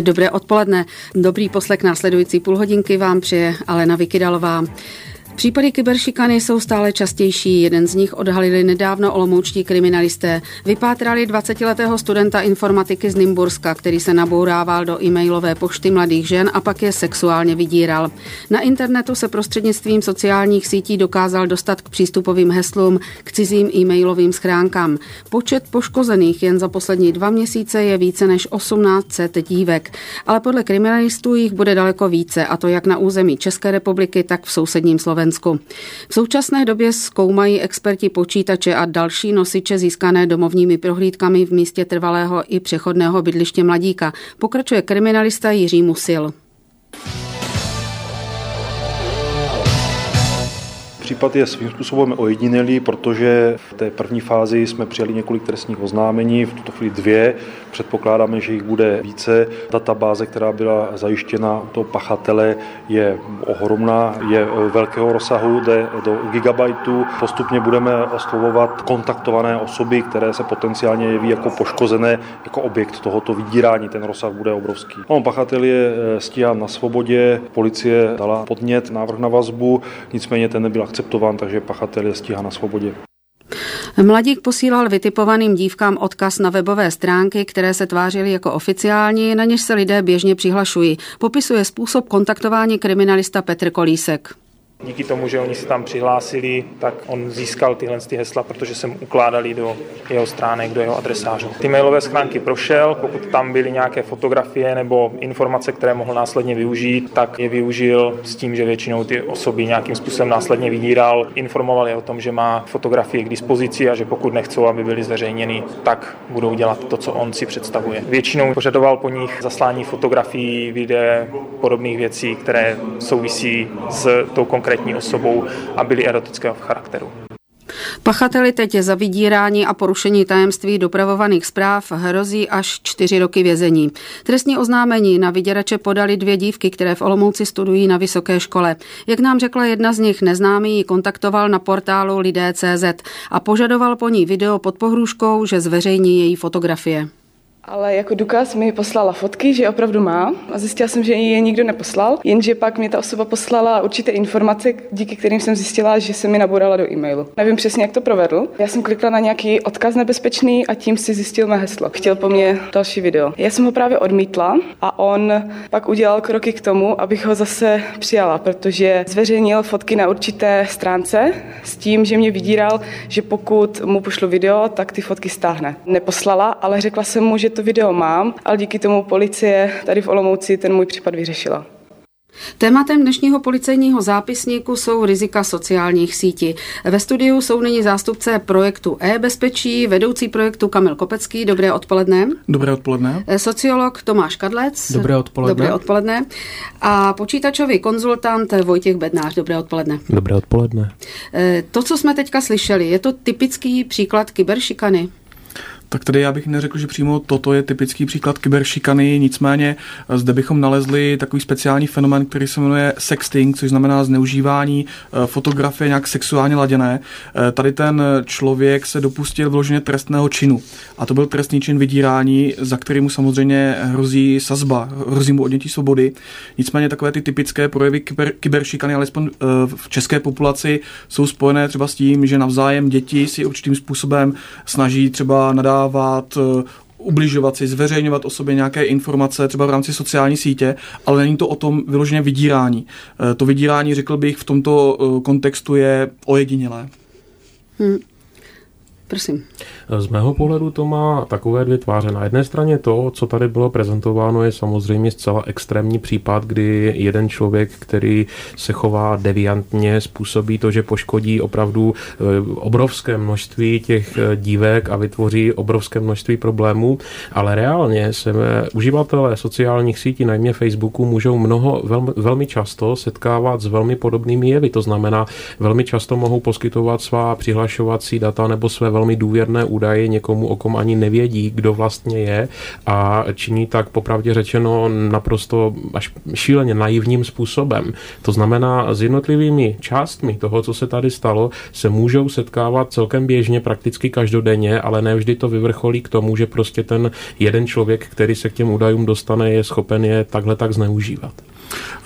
Dobré odpoledne. Dobrý poslek následující půl hodinky vám přeje Alena Vykydalová. Případy kyberšikany jsou stále častější. Jeden z nich odhalili nedávno olomoučtí kriminalisté. Vypátrali 20-letého studenta informatiky z Nymburska, který se nabourával do e-mailové pošty mladých žen a pak je sexuálně vydíral. Na internetu se prostřednictvím sociálních sítí dokázal dostat k přístupovým heslům k cizím e-mailovým schránkám. Počet poškozených jen za poslední dva měsíce je více než 1800 dívek, ale podle kriminalistů jich bude daleko více, a to jak na území České republiky, tak v sousedním Slovensku. Slovensku. V současné době zkoumají experti počítače a další nosiče získané domovními prohlídkami v místě trvalého i přechodného bydliště mladíka. Pokračuje kriminalista Jiří Musil. Případ je svým způsobem ojedinělý, protože v té první fázi jsme přijali několik trestních oznámení, v tuto chvíli dvě. Předpokládáme, že jich bude více. Databáze, která byla zajištěna u toho pachatele, je ohromná, je velkého rozsahu, jde do gigabajtů. Postupně budeme oslovovat kontaktované osoby, které se potenciálně jeví jako poškozené, jako objekt tohoto vydírání. Ten rozsah bude obrovský. On pachatel je eh, stíhán na svobodě, policie dala podnět, návrh na vazbu, nicméně ten nebyl akceptován, takže pachatel je stíhán na svobodě. Mladík posílal vytipovaným dívkám odkaz na webové stránky, které se tvářily jako oficiální, na něž se lidé běžně přihlašují. Popisuje způsob kontaktování kriminalista Petr Kolísek. Díky tomu, že oni se tam přihlásili, tak on získal tyhle ty hesla, protože jsem ukládali do jeho stránek, do jeho adresářů. Ty mailové schránky prošel, pokud tam byly nějaké fotografie nebo informace, které mohl následně využít, tak je využil s tím, že většinou ty osoby nějakým způsobem následně vydíral, informoval je o tom, že má fotografie k dispozici a že pokud nechcou, aby byly zveřejněny, tak budou dělat to, co on si představuje. Většinou požadoval po nich zaslání fotografií, videa, podobných věcí, které souvisí s tou konkrétní konkrétní osobou a byli erotického charakteru. Pachateli teď za vydírání a porušení tajemství dopravovaných zpráv hrozí až čtyři roky vězení. Trestní oznámení na vyděrače podali dvě dívky, které v Olomouci studují na vysoké škole. Jak nám řekla jedna z nich, neznámý ji kontaktoval na portálu Lidé.cz a požadoval po ní video pod pohrůžkou, že zveřejní její fotografie. Ale jako důkaz mi poslala fotky, že opravdu má a zjistila jsem, že je nikdo neposlal, jenže pak mi ta osoba poslala určité informace, díky kterým jsem zjistila, že se mi nabourala do e-mailu. Nevím přesně, jak to provedl. Já jsem klikla na nějaký odkaz nebezpečný a tím si zjistil mé heslo. Chtěl po mně další video. Já jsem ho právě odmítla a on pak udělal kroky k tomu, abych ho zase přijala, protože zveřejnil fotky na určité stránce s tím, že mě vydíral, že pokud mu pošlu video, tak ty fotky stáhne. Neposlala, ale řekla jsem mu, že to video mám, ale díky tomu policie tady v Olomouci ten můj případ vyřešila. Tématem dnešního policejního zápisníku jsou rizika sociálních sítí. Ve studiu jsou nyní zástupce projektu e-bezpečí, vedoucí projektu Kamil Kopecký. Dobré odpoledne. Dobré odpoledne. Sociolog Tomáš Kadlec. Dobré odpoledne. Dobré odpoledne. A počítačový konzultant Vojtěch Bednář. Dobré odpoledne. Dobré odpoledne. To, co jsme teďka slyšeli, je to typický příklad kyberšikany? Tak tady já bych neřekl, že přímo toto je typický příklad kyberšikany, nicméně eh, zde bychom nalezli takový speciální fenomén, který se jmenuje sexting, což znamená zneužívání eh, fotografie nějak sexuálně laděné. Eh, tady ten člověk se dopustil vloženě trestného činu a to byl trestný čin vydírání, za který mu samozřejmě hrozí sazba, hrozí mu odnětí svobody. Nicméně takové ty typické projevy kyber, kyberšikany, alespoň v české populaci, jsou spojené třeba s tím, že navzájem děti si určitým způsobem snaží třeba nadávat vyhledávat, eh, ubližovat si, zveřejňovat o sobě nějaké informace, třeba v rámci sociální sítě, ale není to o tom vyloženě vydírání. Eh, to vydírání, řekl bych, v tomto eh, kontextu je ojedinělé. Hmm. Prosím. Z mého pohledu to má takové dvě tváře. Na jedné straně to, co tady bylo prezentováno, je samozřejmě zcela extrémní případ, kdy jeden člověk, který se chová deviantně, způsobí to, že poškodí opravdu eh, obrovské množství těch eh, dívek a vytvoří obrovské množství problémů, ale reálně se uživatelé sociálních sítí, najmě Facebooku, můžou mnoho, velmi, velmi často setkávat s velmi podobnými jevy. To znamená, velmi často mohou poskytovat svá přihlašovací data nebo své velmi velmi důvěrné údaje někomu, o kom ani nevědí, kdo vlastně je a činí tak popravdě řečeno naprosto až šíleně naivním způsobem. To znamená, s jednotlivými částmi toho, co se tady stalo, se můžou setkávat celkem běžně, prakticky každodenně, ale ne vždy to vyvrcholí k tomu, že prostě ten jeden člověk, který se k těm údajům dostane, je schopen je takhle tak zneužívat.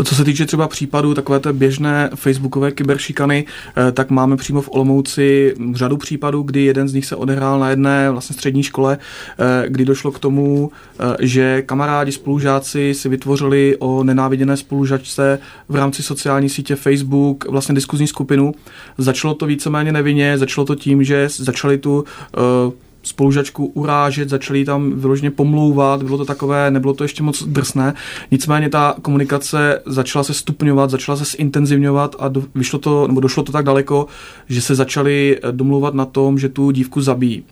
Co se týče třeba případů takové té běžné facebookové kyberšikany, eh, tak máme přímo v Olomouci řadu případů, kdy jeden z nich se odehrál na jedné vlastně střední škole, eh, kdy došlo k tomu, eh, že kamarádi, spolužáci si vytvořili o nenáviděné spolužačce v rámci sociální sítě Facebook vlastně diskuzní skupinu. Začalo to víceméně nevinně, začalo to tím, že začali tu spolužačku urážet, začali tam vyloženě pomlouvat, bylo to takové, nebylo to ještě moc drsné. Nicméně ta komunikace začala se stupňovat, začala se zintenzivňovat a do, vyšlo to, nebo došlo to tak daleko, že se začali domlouvat na tom, že tu dívku zabíjí.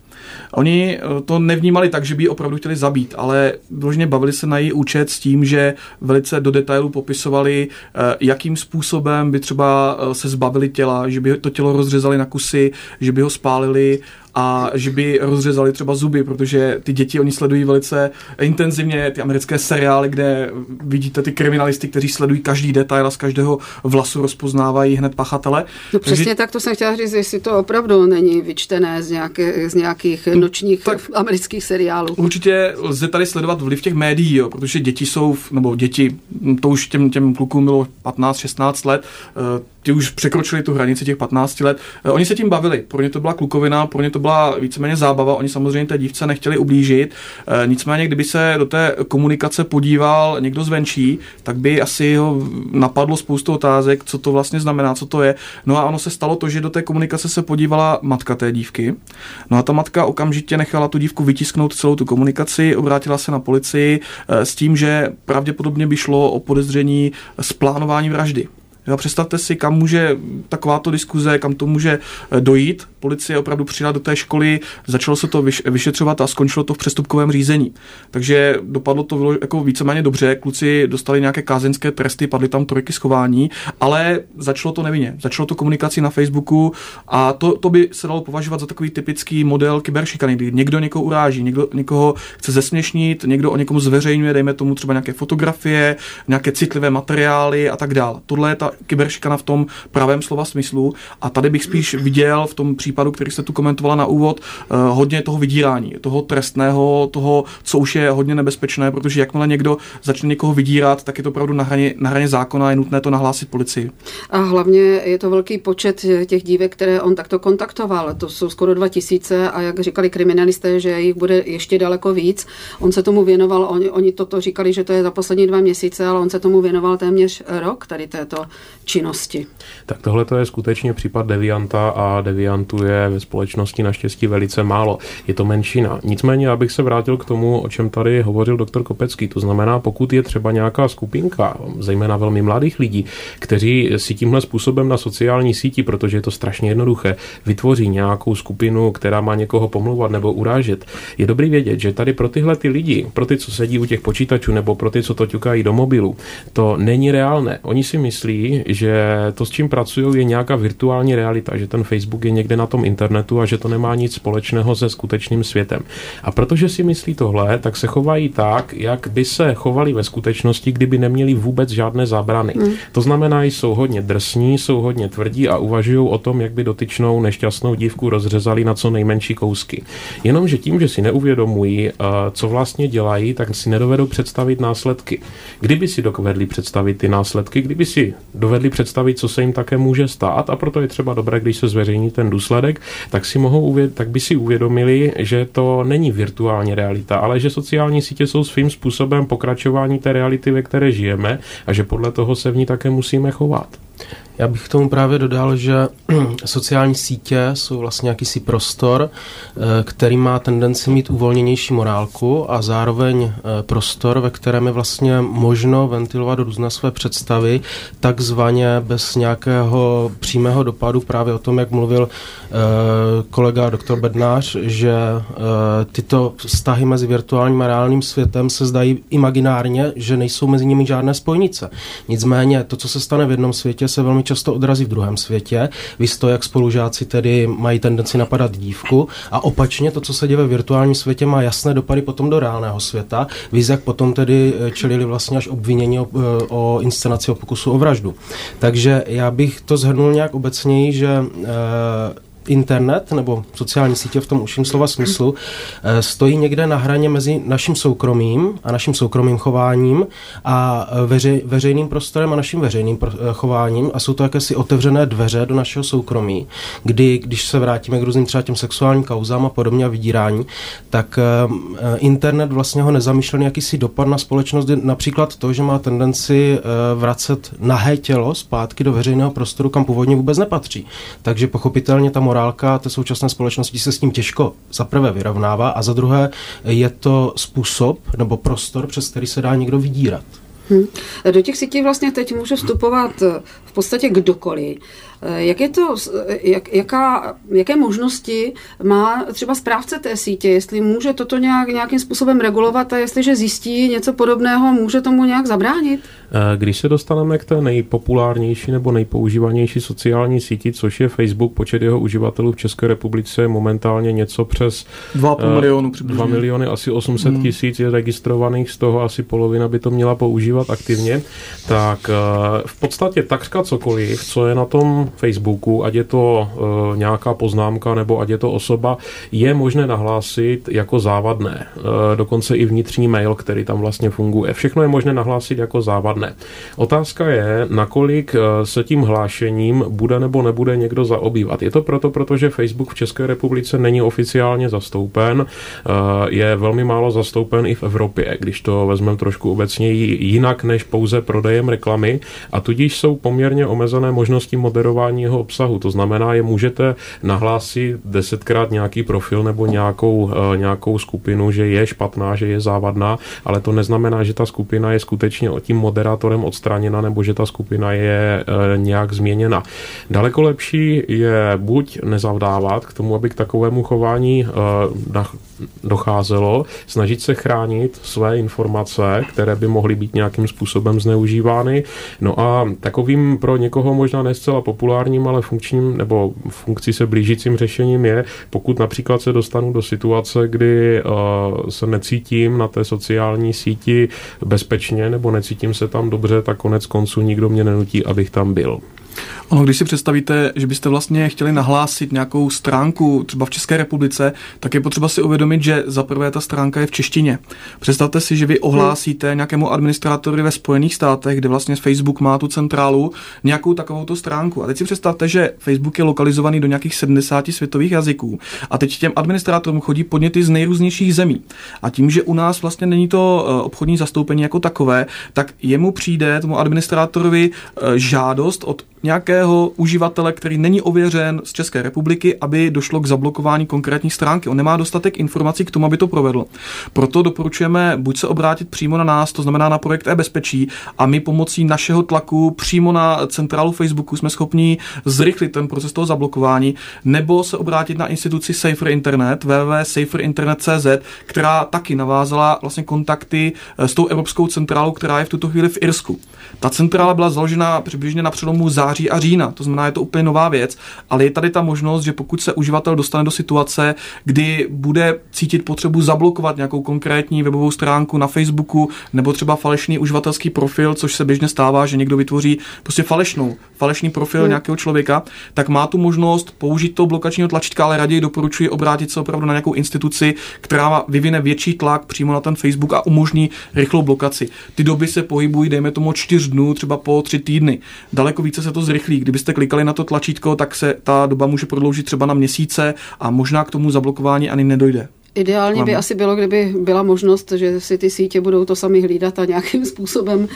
Oni eh, to nevnímali tak, že by ji opravdu chtěli zabít, ale vyloženě bavili se na její účet s tím, že velice do detailu popisovali, eh, jakým způsobem by třeba eh, se zbavili těla, že by to tělo rozřezali na kusy, že by ho spálili a že by rozřezali třeba zuby, protože ty děti oni sledují velice intenzivně ty americké seriály, kde vidíte ty kriminalisty, kteří sledují každý detail a z každého vlasu rozpoznávají hned pachatele. No přesně Takže... tak to jsem chtěla říct, jestli to opravdu není vyčtené z, nějaké, z nějakých no, nočních tak amerických seriálů. Určitě lze tady sledovat vliv těch médií, jo, protože děti jsou, nebo děti, to už těm, těm klukům bylo 15-16 let, eh, ti už překročili tu hranici těch 15 let. Eh, oni se tím bavili, pro ně to byla klukovina, pro ně to byla víceméně zábava, oni samozřejmě té dívce nechtěli ublížit, eh, nicméně kdyby se do té komunikace podíval někdo zvenčí, tak by asi ho napadlo spoustu otázek, co to vlastně znamená, co to je. No a ono se stalo to, že do té komunikace se podívala matka té dívky. No a ta matka okamžitě nechala tu dívku vytisknout celou tu komunikaci, obrátila se na policii eh, s tím, že pravděpodobně by šlo o podezření z plánování vraždy. Jo, představte si, kam může takováto diskuze, kam to může eh, dojít. Policie opravdu přijela do té školy, začalo se to vyšetřovat a skončilo to v přestupkovém řízení. Takže dopadlo to jako víceméně dobře, kluci dostali nějaké kázeňské tresty, padly tam trojky schování, ale začalo to nevinně. Začalo to komunikací na Facebooku a to, to by se dalo považovat za takový typický model kyberšikany, kdy někdo někoho uráží, někdo někoho chce zesměšnit, někdo o někomu zveřejňuje, dejme tomu třeba nějaké fotografie, nějaké citlivé materiály a tak dále. Tohle je ta kyberšikana v tom pravém slova smyslu. A tady bych spíš viděl v tom případu, který jste tu komentovala na úvod, eh, hodně toho vydírání, toho trestného, toho, co už je hodně nebezpečné, protože jakmile někdo začne někoho vydírat, tak je to opravdu na hraně, na hraně zákona, je nutné to nahlásit policii. A hlavně je to velký počet těch dívek, které on takto kontaktoval. To jsou skoro 2000 a jak říkali kriminalisté, že jich bude ještě daleko víc. On se tomu věnoval, oni, oni toto říkali, že to je za poslední dva měsíce, ale on se tomu věnoval téměř rok, tady této činnosti. Tak tohle to je skutečně případ devianta a deviantů je ve společnosti naštěstí velice málo. Je to menšina. Nicméně, abych se vrátil k tomu, o čem tady hovořil doktor Kopecký. To znamená, pokud je třeba nějaká skupinka, zejména velmi mladých lidí, kteří si tímhle způsobem na sociální síti, protože je to strašně jednoduché, vytvoří nějakou skupinu, která má někoho pomluvat nebo urážet, je dobrý vědět, že tady pro tyhle ty lidi, pro ty, co sedí u těch počítačů nebo pro ty, co to ťukají do mobilu, to není reálné. Oni si myslí, že to, s čím pracují, je nějaká virtuální realita, že ten Facebook je někde na tom internetu a že to nemá nic společného se skutečným světem. A protože si myslí tohle, tak se chovají tak, jak by se chovali ve skutečnosti, kdyby neměli vůbec žádné zábrany. Hmm. To znamená, jsou hodně drsní, jsou hodně tvrdí a uvažují o tom, jak by dotyčnou nešťastnou dívku rozřezali na co nejmenší kousky. Jenomže tím, že si neuvědomují, eh, co vlastně dělají, tak si nedovedou představit následky. Kdyby si dovedli představit ty následky, kdyby si dovedli dovedli představit, co se jim také může stát a proto je třeba dobré, když se zveřejní ten důsledek, tak, si mohou uvěd- tak by si uvědomili, že to není virtuální realita, ale že sociální sítě jsou svým způsobem pokračování té reality, ve které žijeme a že podle toho se v ní také musíme chovat. Já bych k tomu právě dodal, že sociální sítě jsou vlastně jakýsi prostor, eh, který má tendenci mít uvolněnější morálku a zároveň eh, prostor, ve kterém je vlastně možno ventilovat různé své představy, takzvaně bez nějakého přímého dopadu právě o tom, jak mluvil eh, kolega doktor Bednář, že tyto vztahy mezi virtuálním a reálným světem se zdají imaginárně, že nejsou mezi nimi žádné spojnice. Nicméně to, co se stane v jednom světě, se velmi často odrazí v druhém světě. Vy to, jak spolužáci tedy mají tendenci napadat dívku a opačně to, co se děje ve virtuálním světě, má jasné dopady potom do reálného světa. Vy jak potom tedy eh, čelili vlastně až obvinění o, eh, o inscenaci o pokusu o vraždu. Takže já bych to zhrnul nějak obecněji, že e, internet nebo sociální sítě v tom užším slova smyslu eh, stojí někde na hraně mezi naším soukromím a naším soukromým chováním a eh, veřej, veřejným prostorem a naším veřejným eh, chováním a jsou to jakési otevřené dveře do našeho soukromí, kdy, když se vrátíme k různým třeba těm sexuálním kauzám a podobně a vydírání, tak internet vlastně ho nezamýšlený jakýsi dopad na společnost, například to, že má tendenci vracet nahé tělo zpátky do veřejného prostoru, kam původně vůbec nepatří. Takže pochopitelně ta morálka té současné společnosti se s tím těžko za prvé vyrovnává a za druhé je to způsob nebo prostor, přes který se dá někdo vydírat. Hmm. Do těch sítí vlastně teď může vstupovat podstatě kdokoliv. Eh, jak je to, eh, jak, jaká, jaké možnosti má třeba správce té sítě, jestli může toto nějak, nějakým způsobem regulovat a jestliže zjistí něco podobného, může tomu nějak zabránit? Eh, když se dostaneme k té nejpopulárnější nebo nejpoužívanější sociální síti, což je Facebook, počet jeho uživatelů v České republice je momentálně něco přes 2,5 milionu 2 miliony, asi 800 hmm. tisíc je registrovaných, z toho asi polovina by to měla používat aktivně, tak v podstatě takřka cokoliv, co je na tom Facebooku, ať je to uh, nějaká poznámka nebo ať je to osoba, je možné nahlásit jako závadné. Uh, dokonce i vnitřní mail, který tam vlastně funguje. Všechno je možné nahlásit jako závadné. Otázka je, nakolik uh, se tím hlášením bude nebo nebude někdo zaobývat. Je to proto, protože Facebook v České republice není oficiálně zastoupen, je velmi málo zastoupen i v Evropě, když to vezmeme trošku obecněji jinak než pouze prodejem reklamy a tudíž jsou poměrně omezené možnosti moderování jeho obsahu. To znamená, je můžete nahlásit desetkrát nějaký profil nebo nějakou, eh, nějakou skupinu, že je špatná, že je závadná, ale to neznamená, že ta skupina je skutečně tím moderátorem odstraněna nebo že ta skupina je eh, nějak změněna. Daleko lepší je buď nezavdávat k tomu, aby k takovému chování eh, docházelo, snažit se chránit své informace, které by mohly být nějakým způsobem zneužívány. No a takovým pro někoho možná ne zcela populárním, ale funkčním nebo funkci se blížícím řešením je, pokud například se dostanu do situace, kdy uh, se necítím na té sociální síti bezpečně nebo necítím se tam dobře, tak konec konců nikdo mě nenutí, abych tam byl. Ono, když si představíte, že byste vlastně chtěli nahlásit nějakou stránku třeba v České republice, tak je potřeba si uvědomit, že za prvé ta stránka je v češtině. Představte si, že vy ohlásíte nějakému administrátorovi ve Spojených státech, kde vlastně Facebook má tu centrálu, nějakou takovouto stránku. A teď si představte, že Facebook je lokalizovaný do nějakých 70 světových jazyků. A teď těm administrátorům chodí podněty z nejrůznějších zemí. A tím, že u nás vlastně není to eh, obchodní zastoupení jako takové, tak jemu přijde tomu administrátorovi eh, žádost od nějakého uživatele, který není ověřen z České republiky, aby došlo k zablokování konkrétní stránky. On nemá dostatek informací k tomu, aby to provedl. Proto doporučujeme buď se obrátit přímo na nás, to znamená na projekt e-bezpečí, a my pomocí našeho tlaku přímo na centrálu Facebooku jsme schopni zrychlit ten proces toho zablokování, nebo se obrátit na instituci Safer Internet, www.saferinternet.cz, která taky navázala vlastně kontakty eh, s tou Evropskou centrálou, která je v tuto chvíli v Irsku. Ta centrála byla založena přibližně na přelomu září září a října. To znamená, je to úplně nová věc, ale je tady ta možnost, že pokud se uživatel dostane do situace, kdy bude cítit potřebu zablokovat nějakou konkrétní webovou stránku na Facebooku nebo třeba falešný uživatelský profil, což se běžně stává, že někdo vytvoří prostě falešnou, falešný profil hmm. nějakého člověka, tak má tu možnost použít to blokačního tlačítka, ale raději doporučuji obrátit se opravdu na nějakou instituci, která vyvine větší tlak přímo na ten Facebook a umožní rychlou blokaci. Ty doby se pohybují, dejme tomu, čtyř dnů, třeba po tři týdny. Daleko více se to zrychlí. Kdybyste klikali na to tlačítko, tak se ta doba může prodloužit třeba na měsíce a možná k tomu zablokování ani nedojde. Ideálně by asi bylo, kdyby byla možnost, že si ty sítě budou to sami hlídat a nějakým způsobem uh,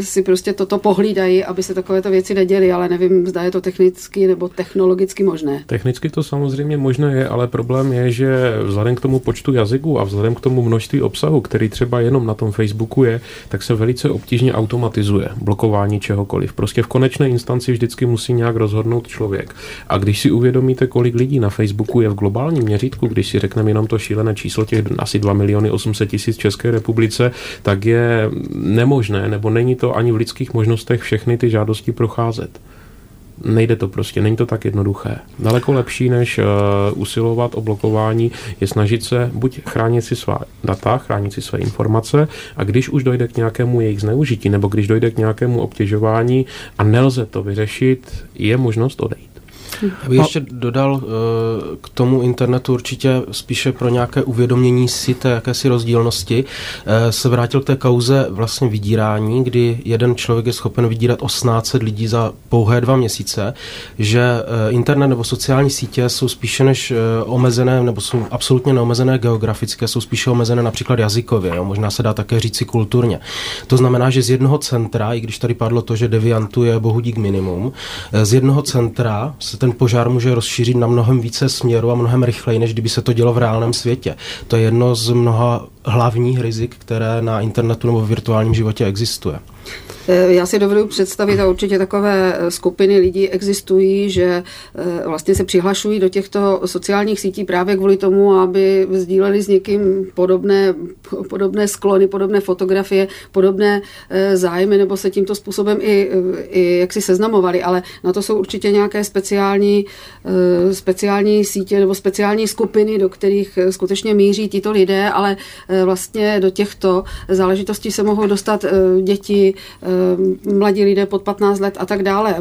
si prostě toto pohlídají, aby se takovéto věci neděly, ale nevím, zda je to technicky nebo technologicky možné. Technicky to samozřejmě možné je, ale problém je, že vzhledem k tomu počtu jazyků a vzhledem k tomu množství obsahu, který třeba jenom na tom Facebooku je, tak se velice obtížně automatizuje blokování čehokoliv. Prostě v konečné instanci vždycky musí nějak rozhodnout člověk. A když si uvědomíte, kolik lidí na Facebooku je v globálním měřítku, když si řekneme jenom to šílené číslo těch asi 2 miliony 800 tisíc České republice, tak je nemožné, nebo není to ani v lidských možnostech všechny ty žádosti procházet. Nejde to prostě, není to tak jednoduché. Daleko lepší, než uh, usilovat o blokování, je snažit se buď chránit si svá data, chránit si své informace a když už dojde k nějakému jejich zneužití nebo když dojde k nějakému obtěžování a nelze to vyřešit, je možnost odejít. Já bych ještě dodal eh, k tomu internetu určitě spíše pro nějaké uvědomění si té jakési rozdílnosti. Eh, se vrátil k té kauze vlastně vydírání, kdy jeden člověk je schopen vydírat 18 lidí za pouhé dva měsíce, že eh, internet nebo sociální sítě jsou spíše než omezené, nebo jsou absolutně neomezené geografické, jsou spíše omezené například jazykově, jo? možná se dá také říci kulturně. To znamená, že z jednoho centra, i když tady padlo to, že deviantu je bohudík minimum, z jednoho centra se ten požár může rozšířit na mnohem více směru a mnohem rychleji, než kdyby se to dělo v reálném světě. To je jedno z mnoha hlavních rizik, které na internetu nebo v virtuálním životě existuje. Eh, já si dovedu představit, a určitě takové eh, skupiny lidí existují, že eh, vlastně se přihlašují do těchto sociálních sítí právě kvůli tomu, aby sdíleli s někým podobné, podobné sklony, podobné fotografie, podobné zájmy, nebo se tímto způsobem i, i jak si seznamovali, ale na to jsou určitě nějaké speciální, speciální sítě nebo speciální skupiny, do kterých skutečně míří tito lidé, ale vlastně do těchto záležitostí se mohou dostat děti, Eh, mladí lidé pod 15 let a tak dále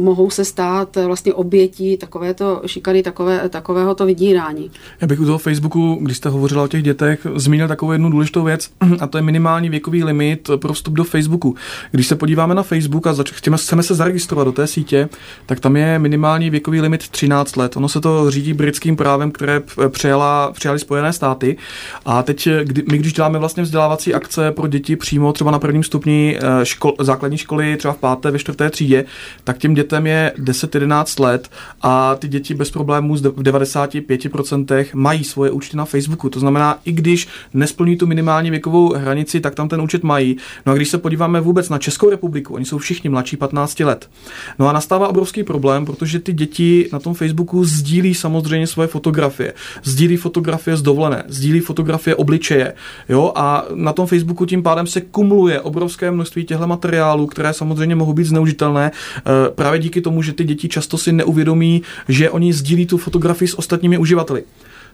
mohou se stát vlastně obětí takovéto šikany, takové, takového to vydírání. Já bych u toho Facebooku, když jste hovořila o těch dětech, zmínil takovou jednu důležitou věc, a to je minimální věkový limit pro vstup do Facebooku. Když se podíváme na Facebook a chceme, chceme se zaregistrovat do té sítě, tak tam je minimální věkový limit 13 let. Ono se to řídí britským právem, které přijala, přijali Spojené státy. A teď, kdy, my když děláme vlastně vzdělávací akce pro děti přímo třeba na prvním stupni eh, škol, základní školy třeba v páté, ve čtvrté třídě, tak těm dětem je 10-11 let a ty děti bez problémů v 95% mají svoje účty na Facebooku. To znamená, i když nesplní tu minimální věkovou hranici, tak tam ten účet mají. No a když se podíváme vůbec na Českou republiku, oni jsou všichni mladší 15 let. No a nastává obrovský problém, protože ty děti na tom Facebooku sdílí samozřejmě svoje fotografie. Sdílí fotografie z dovolené, sdílí fotografie obličeje. Jo? A na tom Facebooku tím pádem se kumuluje obrovské množství těchto materiálů, které samozřejmě mohou být zneužitelné eh, právě díky tomu, že ty děti často si neuvědomí, že oni sdílí tu fotografii s ostatními uživateli.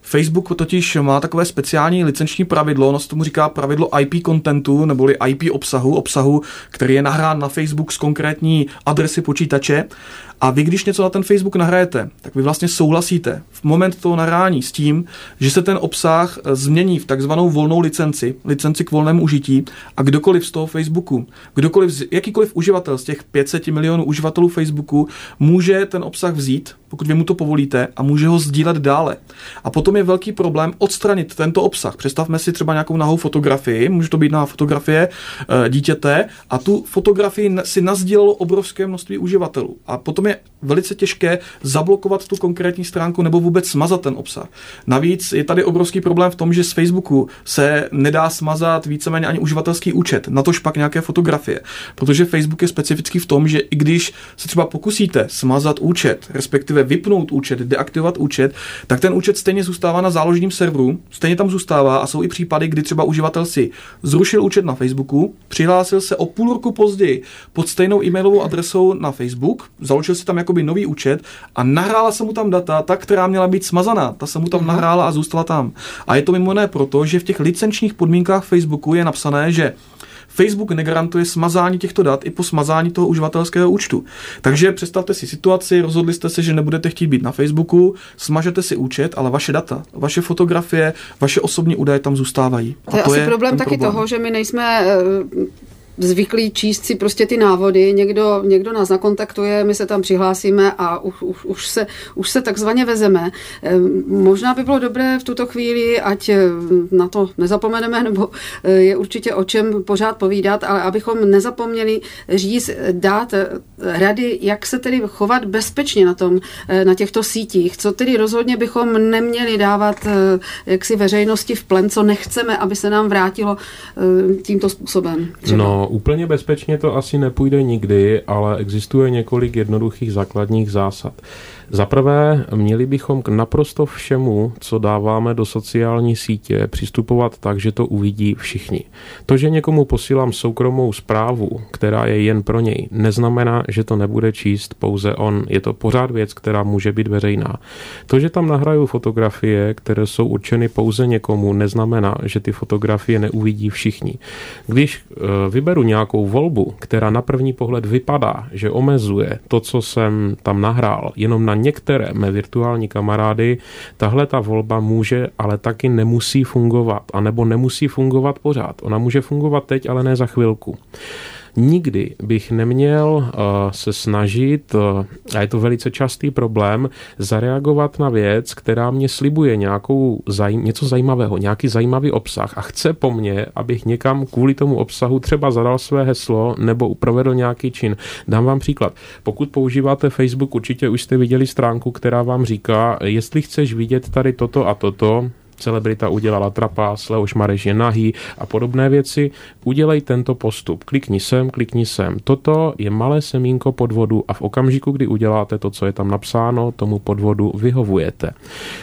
Facebook totiž má takové speciální licenční pravidlo, ono se tomu říká pravidlo IP contentu, neboli IP obsahu, obsahu, který je nahrán na Facebook z konkrétní adresy počítače a vy, když něco na ten Facebook nahrajete, tak vy vlastně souhlasíte v moment toho nahrání s tím, že se ten obsah eh, změní v takzvanou volnou licenci, licenci k volnému užití a kdokoliv z toho Facebooku, kdokoliv, jakýkoliv uživatel z těch 500 milionů uživatelů Facebooku může ten obsah vzít, pokud vy mu to povolíte a může ho sdílet dále. A potom je velký problém odstranit tento obsah. Představme si třeba nějakou nahou fotografii, může to být na fotografie e, dítěte a tu fotografii si nazdílelo obrovské množství uživatelů. A potom je velice těžké zablokovat tu konkrétní stránku nebo vůbec smazat ten obsah. Navíc je tady obrovský problém v tom, že z Facebooku se nedá smazat víceméně ani uživatelský účet, na tož pak nějaké fotografie. Protože Facebook je specifický v tom, že i když se třeba pokusíte smazat účet, respektive vypnout účet, deaktivovat účet, tak ten účet stejně zůstává na záložním serveru, stejně tam zůstává a jsou i případy, kdy třeba uživatel si zrušil účet na Facebooku, přihlásil se o půl roku později pod stejnou e-mailovou adresou na Facebook, založil si tam jakoby nový účet a nahrála se mu tam data, ta, která měla být smazaná, ta se mu tam nahrála a zůstala tam. A je to mimo jiné proto, že v těch licenčních podmínkách Facebooku je napsané, že Facebook negarantuje smazání těchto dat i po smazání toho uživatelského účtu. Takže představte si situaci, rozhodli jste se, že nebudete chtít být na Facebooku, smažete si účet, ale vaše data, vaše fotografie, vaše osobní údaje tam zůstávají. A to je to asi je problém taky problém. toho, že my nejsme eh, zvyklí číst si prostě ty návody, někdo, někdo nás nakontaktuje, my se tam přihlásíme a už, už, už, se, už se takzvaně vezeme. Ehm, možná by bylo dobré v tuto chvíli, ať eh, na to nezapomeneme, nebo eh, je určitě o čem pořád povídat, ale abychom nezapomněli říct, dát eh, rady, jak se tedy chovat bezpečně na, tom, na těchto sítích, co tedy rozhodně bychom neměli dávat jaksi veřejnosti v plen, co nechceme, aby se nám vrátilo tímto způsobem. Třeba. No, úplně bezpečně to asi nepůjde nikdy, ale existuje několik jednoduchých základních zásad. Za prvé, měli bychom k naprosto všemu, co dáváme do sociální sítě, přistupovat tak, že to uvidí všichni. To, že někomu posílám soukromou zprávu, která je jen pro něj, neznamená, že to nebude číst pouze on. Je to pořád věc, která může být veřejná. To, že tam nahraju fotografie, které jsou určeny pouze někomu, neznamená, že ty fotografie neuvidí všichni. Když eh, vyberu nějakou volbu, která na první pohled vypadá, že omezuje to, co jsem tam nahrál, jenom na některé mé virtuální kamarády, tahle ta volba může, ale taky nemusí fungovat, anebo nemusí fungovat pořád. Ona může fungovat teď, ale ne za chvilku nikdy bych neměl uh, se snažit, uh, a je to velice častý problém, zareagovat na věc, která mě slibuje nějakou něco zajímavého, nějaký zajímavý obsah a chce po mně, abych někam kvůli tomu obsahu třeba zadal své heslo nebo provedl nějaký čin. Dám vám příklad. Pokud používáte Facebook, určitě už jste viděli stránku, která vám říká, jestli chceš vidět tady toto a toto, celebrita udělala trapas, Leoš Mareš je nahý a podobné věci, udělej tento postup. Klikni sem, klikni sem. Toto je malé semínko podvodu a v okamžiku, kdy uděláte to, co je tam napsáno, tomu podvodu vyhovujete.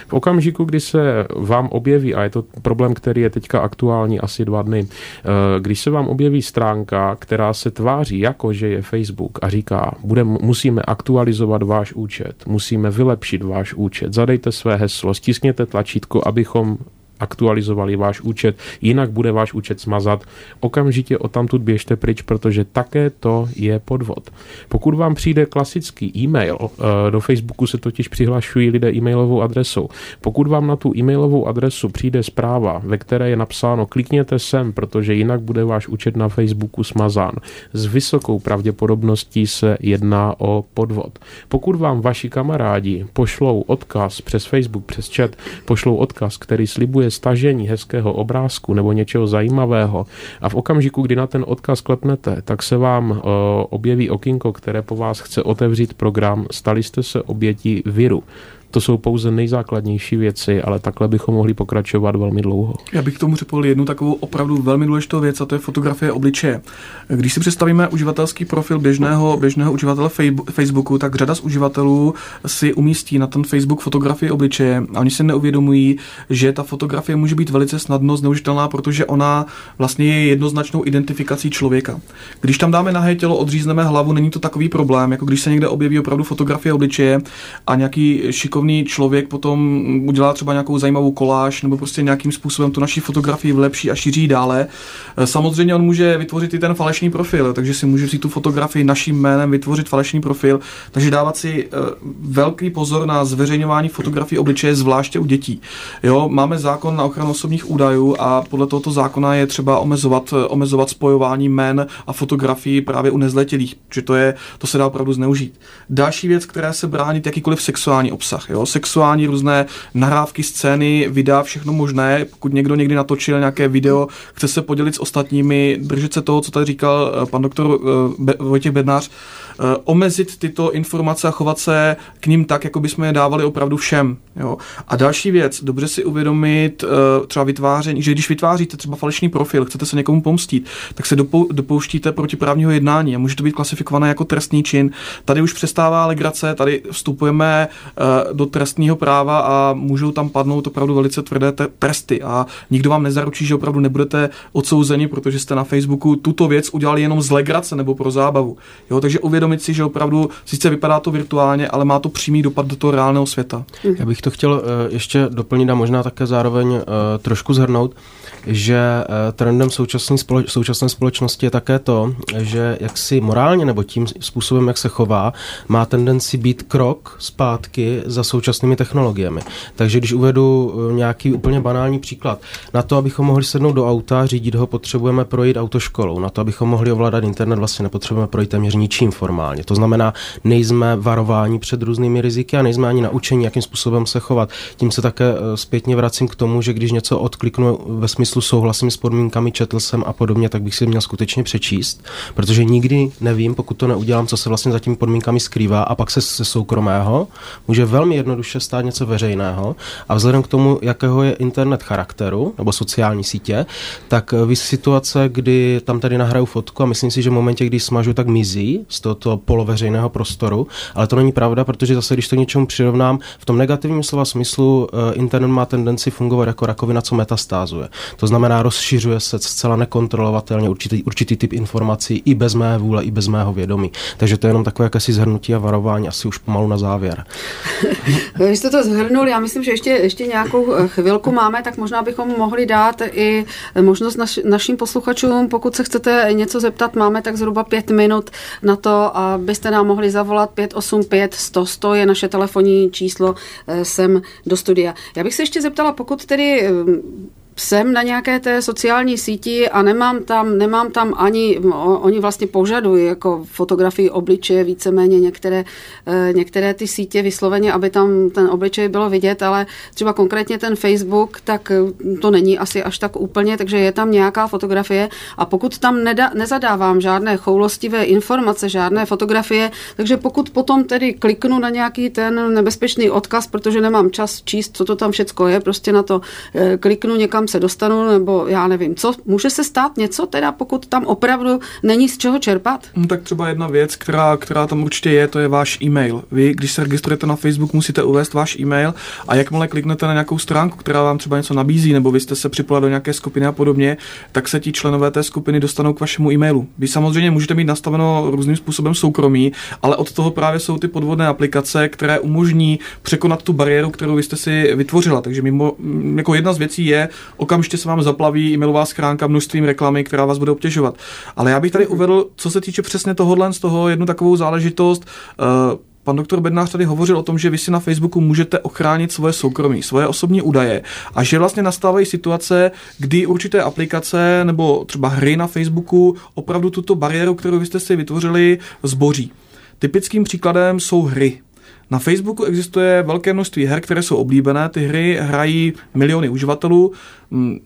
V okamžiku, kdy se vám objeví, a je to problém, který je teďka aktuální asi dva dny, eh, když se vám objeví stránka, která se tváří jako, že je Facebook a říká, bude, musíme aktualizovat váš účet, musíme vylepšit váš účet, zadejte své heslo, stiskněte tlačítko, abychom abychom aktualizovali váš účet, jinak bude váš účet smazat. Okamžitě o tamtud běžte pryč, protože také to je podvod. Pokud vám přijde klasický e-mail, eh, do Facebooku se totiž přihlašují lidé e-mailovou adresou. Pokud vám na tu e-mailovou adresu přijde zpráva, ve které je napsáno klikněte sem, protože jinak bude váš účet na Facebooku smazán, s vysokou pravděpodobností se jedná o podvod. Pokud vám vaši kamarádi pošlou odkaz přes Facebook, přes chat, pošlou odkaz, který slibuje je stažení hezkého obrázku nebo něčeho zajímavého a v okamžiku, kdy na ten odkaz klepnete, tak se vám uh, objeví okinko, které po vás chce otevřít program, stali jste se obětí viru. To jsou pouze nejzákladnější věci, ale takhle bychom mohli pokračovat velmi dlouho. Já bych k tomu řekl jednu takovou opravdu velmi důležitou věc, a to je fotografie obličeje. Když si představíme uživatelský profil běžného, běžného uživatele Facebooku, tak řada z uživatelů si umístí na ten Facebook fotografii obličeje a oni si neuvědomují, že ta fotografie může být velice snadno zneužitelná, protože ona vlastně je jednoznačnou identifikací člověka. Když tam dáme nahé tělo, odřízneme hlavu, není to takový problém, jako když se někde objeví opravdu fotografie obličeje a nějaký šikovný šikovný člověk potom udělá třeba nějakou zajímavou koláž nebo prostě nějakým způsobem tu naší fotografii vlepší a šíří dále. E, samozřejmě on může vytvořit i ten falešný profil, takže si může vzít tu fotografii naším jménem, vytvořit falešný profil, takže dávat si e, velký pozor na zveřejňování fotografií obličeje, zvláště u dětí. Jo, máme zákon na ochranu osobních údajů a podle tohoto zákona je třeba omezovat, e, omezovat spojování jmén a fotografií právě u nezletilých, že to, je, to se dá opravdu zneužít. Další věc, která se brání, jakýkoliv sexuální obsah jo, sexuální různé nahrávky, scény, videa, všechno možné. Pokud někdo někdy natočil nějaké video, chce se podělit s ostatními, držet se toho, co tady říkal eh, pan doktor eh, Vojtěch Bednář, omezit tyto informace a chovat se k ním tak, jako bychom je dávali opravdu všem. Jo. A další věc, dobře si uvědomit eh, třeba vytváření, že když vytváříte třeba falešný profil, chcete se někomu pomstit, tak se dopou, dopouštíte protiprávního jednání a může to být klasifikované jako trestný čin. Tady už přestává legrace, tady vstupujeme eh, do trestního práva a můžou tam padnout opravdu velice tvrdé tresty a nikdo vám nezaručí, že opravdu nebudete odsouzeni, protože jste na Facebooku tuto věc udělali jenom z legrace nebo pro zábavu. Jo, takže uvědomit uvědomit si, že opravdu sice vypadá to virtuálně, ale má to přímý dopad do toho reálného světa. Já bych to chtěl eh, ještě doplnit a možná také zároveň eh, trošku zhrnout že eh, trendem současné, společ, současné společnosti je také to, že jak si morálně nebo tím způsobem, jak se chová, má tendenci být krok zpátky za současnými technologiemi. Takže když uvedu nějaký úplně banální příklad, na to, abychom mohli sednout do auta, řídit ho, potřebujeme projít autoškolou. Na to, abychom mohli ovládat internet, vlastně nepotřebujeme projít téměř ničím formálně. To znamená, nejsme varováni před různými riziky a nejsme ani naučení, jakým způsobem se chovat. Tím se také eh, zpětně vracím k tomu, že když něco odkliknu ve smyslu souhlasím s podmínkami, četl jsem a podobně, tak bych si měl skutečně přečíst, protože nikdy nevím, pokud to neudělám, co se vlastně za těmi podmínkami skrývá a pak se ze soukromého může velmi jednoduše stát něco veřejného a vzhledem k tomu, jakého je internet charakteru nebo sociální sítě, tak vy situace, kdy tam tady nahraju fotku a myslím si, že v momentě, kdy smažu, tak mizí z tohoto poloveřejného prostoru, ale to není pravda, protože zase, když to něčemu přirovnám, v tom negativním slova smyslu eh, internet má tendenci fungovat jako rakovina, co metastázuje. To znamená, rozšiřuje se zcela nekontrolovatelně určitý, určitý typ informací i bez mé vůle, i bez mého vědomí. Takže to je jenom takové jakési zhrnutí a varování, asi už pomalu na závěr. Vy jste to zhrnul, já myslím, že ještě, ještě nějakou eh, chvilku máme, tak možná bychom mohli dát i možnost naš, našim posluchačům, pokud se chcete něco zeptat, máme tak zhruba pět minut na to, abyste nám mohli zavolat 585 100 100 je naše telefonní číslo eh, sem do studia. Já bych se ještě zeptala, pokud tedy eh, jsem na nějaké té sociální síti a nemám tam, nemám tam ani, oni vlastně požadují jako fotografii obličeje, víceméně některé, eh, některé ty sítě vysloveně, aby tam ten obličej bylo vidět, ale třeba konkrétně ten Facebook, tak eh, to není asi až tak úplně, takže je tam nějaká fotografie. A pokud tam neda, nezadávám žádné choulostivé informace, žádné fotografie, takže pokud potom tedy kliknu na nějaký ten nebezpečný odkaz, protože nemám čas číst, co to tam všecko je, prostě na to eh, kliknu někam kam se dostanu, nebo já nevím, co, může se stát něco teda, pokud tam opravdu není z čeho čerpat? No, tak třeba jedna věc, která, která tam určitě je, to je váš e-mail. Vy, když se registrujete na Facebook, musíte uvést váš e-mail a jakmile kliknete na nějakou stránku, která vám třeba něco nabízí, nebo vy jste se připojili do nějaké skupiny a podobně, tak se ti členové té skupiny dostanou k vašemu e-mailu. Vy samozřejmě můžete mít nastaveno různým způsobem soukromí, ale od toho právě jsou ty podvodné aplikace, které umožní překonat tu bariéru, kterou vy jste si vytvořila. Takže mimo, jako jedna z věcí je okamžitě se vám zaplaví e-mailová schránka množstvím reklamy, která vás bude obtěžovat. Ale já bych tady uvedl, co se týče přesně tohohle z toho, jednu takovou záležitost. Uh, Pan doktor Bednář tady hovořil o tom, že vy si na Facebooku můžete ochránit svoje soukromí, svoje osobní údaje a že vlastně nastávají situace, kdy určité aplikace nebo třeba hry na Facebooku opravdu tuto bariéru, kterou vy jste si vytvořili, zboří. Typickým příkladem jsou hry. Na Facebooku existuje velké množství her, které jsou oblíbené. Ty hry hrají miliony uživatelů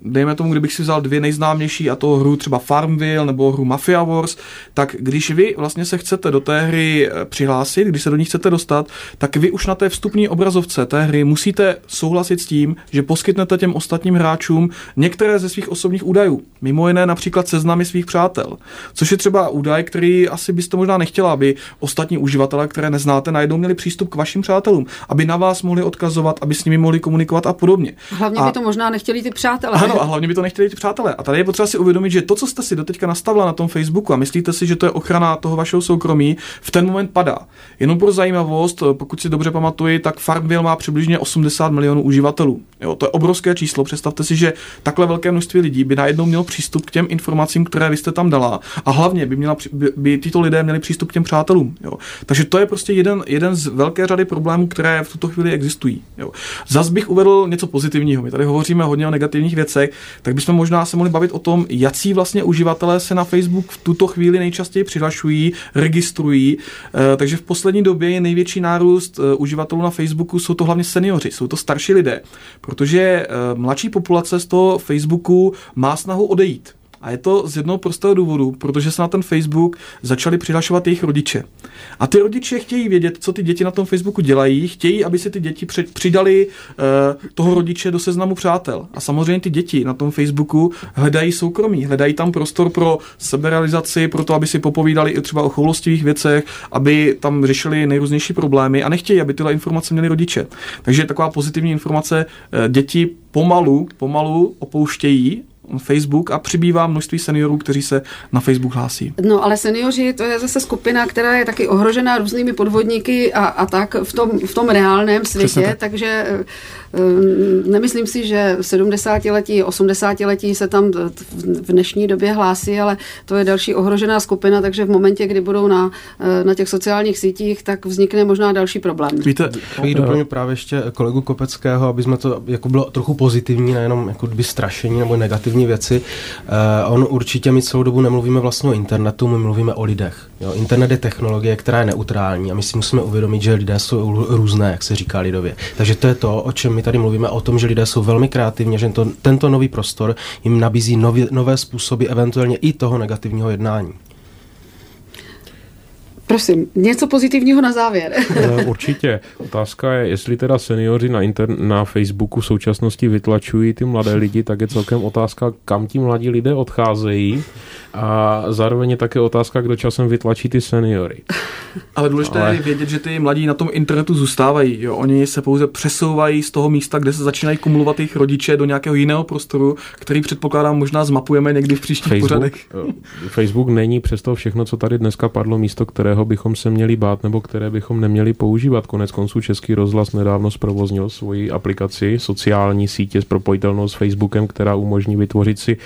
dejme tomu, kdybych si vzal dvě nejznámější a to hru třeba Farmville nebo hru Mafia Wars, tak když vy vlastně se chcete do té hry eh, přihlásit, když se do ní chcete dostat, tak vy už na té vstupní obrazovce té hry musíte souhlasit s tím, že poskytnete těm ostatním hráčům některé ze svých osobních údajů. Mimo jiné například seznamy svých přátel, což je třeba údaj, který asi byste možná nechtěla, aby ostatní uživatelé, které neznáte, najednou měli přístup k vašim přátelům, aby na vás mohli odkazovat, aby s nimi mohli komunikovat a podobně. Hlavně a... by to možná nechtěli ty přátelé přátelé. Ano, a hlavně by to nechtěli ti přátelé. A tady je potřeba si uvědomit, že to, co jste si doteďka nastavila na tom Facebooku a myslíte si, že to je ochrana toho vašeho soukromí, v ten moment padá. Jenom pro zajímavost, pokud si dobře pamatuji, tak Farmville má přibližně 80 milionů uživatelů. Jo, to je obrovské číslo. Představte si, že takhle velké množství lidí by najednou mělo přístup k těm informacím, které vy jste tam dala. A hlavně by, měla, by, by tyto lidé měli přístup k těm přátelům. Jo. Takže to je prostě jeden, jeden z velké řady problémů, které v tuto chvíli existují. Jo. Zas bych uvedl něco pozitivního. My tady hovoříme hodně o negativních věcech, tak bychom možná se mohli bavit o tom, jaký vlastně uživatelé se na Facebook v tuto chvíli nejčastěji přihlašují, registrují. E, takže v poslední době je největší nárůst e, uživatelů na Facebooku, jsou to hlavně seniori, jsou to starší lidé, protože e, mladší populace z toho Facebooku má snahu odejít. A je to z jednoho prostého důvodu, protože se na ten Facebook začali přihlašovat jejich rodiče. A ty rodiče chtějí vědět, co ty děti na tom Facebooku dělají, chtějí, aby si ty děti přidali uh, toho rodiče do seznamu přátel. A samozřejmě ty děti na tom Facebooku hledají soukromí, hledají tam prostor pro seberealizaci, pro to, aby si popovídali i třeba o choulostivých věcech, aby tam řešili nejrůznější problémy a nechtějí, aby tyhle informace měly rodiče. Takže taková pozitivní informace, uh, děti pomalu, pomalu opouštějí Facebook a přibývá množství seniorů, kteří se na Facebook hlásí. No ale seniori to je zase skupina, která je taky ohrožená různými podvodníky a, a tak v tom, v tom reálném světě, tak. takže Ehm, nemyslím si, že 70-letí, 80-letí se tam v dnešní době hlásí, ale to je další ohrožená skupina, takže v momentě, kdy budou na, eh, na těch sociálních sítích, tak vznikne možná další problém. Víte, bych doplnil právě ještě kolegu Kopeckého, aby jsme to jako bylo trochu pozitivní, nejenom jako by strašení nebo negativní věci. Uh, on určitě my celou dobu nemluvíme vlastně o internetu, my mluvíme o lidech. Jo, internet je technologie, která je neutrální a my si musíme uvědomit, že lidé jsou různé, jak se říká lidově. Takže to je to, o čem my tady mluvíme, o tom, že lidé jsou velmi kreativní, že to, tento nový prostor jim nabízí nově, nové způsoby, eventuálně i toho negativního jednání. Prosím, něco pozitivního na závěr. Eh, určitě. Otázka je, jestli teda seniori na, inter- na Facebooku v současnosti vytlačují ty mladé lidi, tak je celkem otázka, kam ti mladí lidé odcházejí a zároveň je také otázka, kdo časem vytlačí ty seniory. Ale důležité Ale... je vědět, že ty mladí na tom internetu zůstávají. Jo? Oni se pouze přesouvají z toho místa, kde se začínají kumulovat jejich rodiče do nějakého jiného prostoru, který předpokládám možná zmapujeme někdy v příštích Facebook, pořadech. Eh, Facebook není přesto všechno, co tady dneska padlo, místo kterého bychom se měli bát nebo které bychom neměli používat. Konec konců Český rozhlas nedávno zprovoznil svoji aplikaci sociální sítě s propojitelnou s Facebookem, která umožní vytvořit si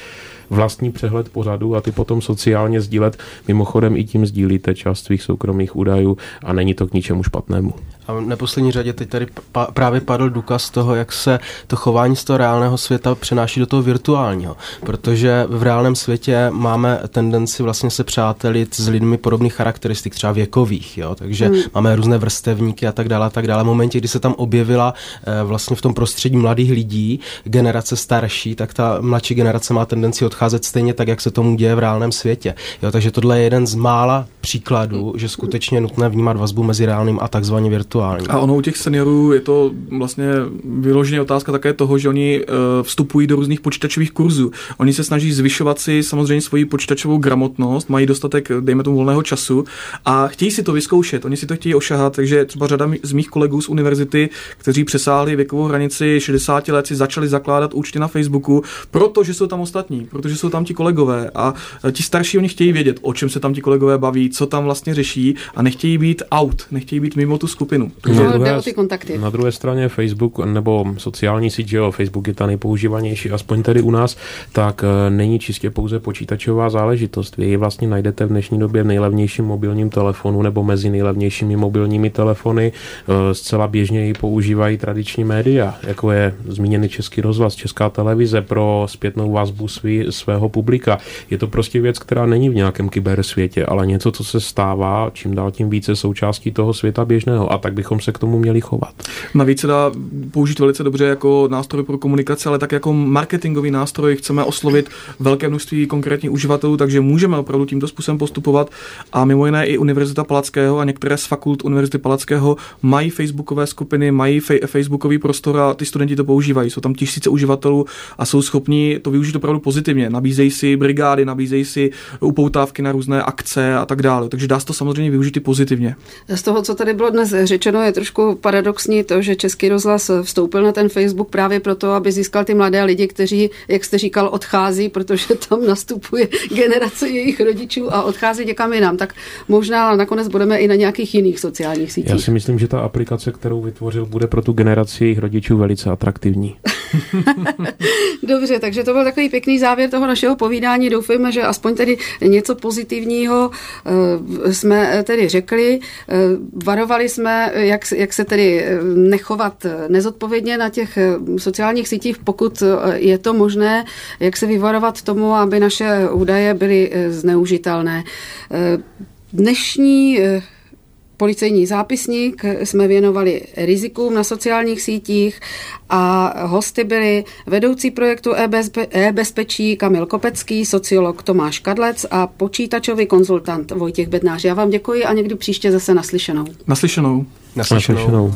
vlastní přehled pořadu a ty potom sociálně sdílet. Mimochodem i tím sdílíte část svých soukromých údajů a není to k ničemu špatnému. A v neposlední řadě teď tady pa- právě padl důkaz toho, jak se to chování z toho reálného světa přenáší do toho virtuálního. Protože v reálném světě máme tendenci vlastně se přátelit s lidmi podobných charakteristik, třeba věkových. Jo? Takže hmm. máme různé vrstevníky a tak dále. A tak dále. V momentě, kdy se tam objevila e, vlastně v tom prostředí mladých lidí, generace starší, tak ta mladší generace má tendenci odcházet stejně tak, jak se tomu děje v reálném světě. Jo? Takže tohle je jeden z mála příkladů, že skutečně je nutné vnímat vazbu mezi reálným a takzvaně virtuálním aktuální. A ono u těch seniorů je to vlastně vyloženě otázka také toho, že oni uh, vstupují do různých počítačových kurzů. Oni se snaží zvyšovat si samozřejmě svoji počítačovou gramotnost, mají dostatek, dejme tomu, volného času a chtějí si to vyzkoušet. Oni si to chtějí ošahat, takže třeba řada z mých kolegů z univerzity, kteří přesáhli věkovou hranici 60 let, si začali zakládat účty na Facebooku, protože jsou tam ostatní, protože jsou tam ti kolegové a e, ti starší oni chtějí vědět, o čem se tam ti kolegové baví, co tam vlastně řeší a nechtějí být out, nechtějí být mimo tu skupinu skupinu. Na, druhé, ty kontakty. na druhé straně Facebook nebo sociální síť, že jo, Facebook je ta nejpoužívanější, aspoň tedy u nás, tak eh, není čistě pouze počítačová záležitost. Vy ji vlastně najdete v dnešní době v nejlevnějším mobilním telefonu nebo mezi nejlevnějšími mobilními telefony. Eh, zcela běžně ji používají tradiční média, jako je zmíněný Český rozhlas, Česká televize pro zpětnou vazbu svý, svého publika. Je to prostě věc, která není v nějakém kybersvětě, ale něco, co se stává čím dál tím více součástí toho světa běžného. A tak tak bychom se k tomu měli chovat. Navíc se dá použít velice dobře jako nástroj pro komunikaci, ale tak jako marketingový nástroj. Chceme oslovit velké množství konkrétních uživatelů, takže můžeme opravdu tímto způsobem postupovat. A mimo jiné i Univerzita Palackého a některé z fakult Univerzity Palackého mají facebookové skupiny, mají fej- facebookový prostor a ty studenti to používají. Jsou tam tisíce uživatelů a jsou schopni to využít opravdu pozitivně. Nabízejí si brigády, nabízejí si upoutávky na různé akce a tak dále. Takže dá se to samozřejmě využít i pozitivně. Z toho, co tady bylo dnes řečeno, řečeno, je trošku paradoxní to, že Český rozhlas vstoupil na ten Facebook právě proto, aby získal ty mladé lidi, kteří, jak jste říkal, odchází, protože tam nastupuje generace jejich rodičů a odchází někam jinam. Tak možná nakonec budeme i na nějakých jiných sociálních sítích. Já si myslím, že ta aplikace, kterou vytvořil, bude pro tu generaci jejich rodičů velice atraktivní. Dobře, takže to byl takový pěkný závěr toho našeho povídání. Doufejme, že aspoň tedy něco pozitivního uh, jsme tedy řekli. Uh, varovali jsme, jak, jak se tedy nechovat nezodpovědně na těch sociálních sítích, pokud je to možné, jak se vyvarovat tomu, aby naše údaje byly zneužitelné. Dnešní policejní zápisník jsme věnovali rizikům na sociálních sítích a hosty byli vedoucí projektu e-bezpečí Kamil Kopecký, sociolog Tomáš Kadlec a počítačový konzultant Vojtěch Bednář. Já vám děkuji a někdy příště zase naslyšenou. Naslyšenou. Naslyšenou. naslyšenou.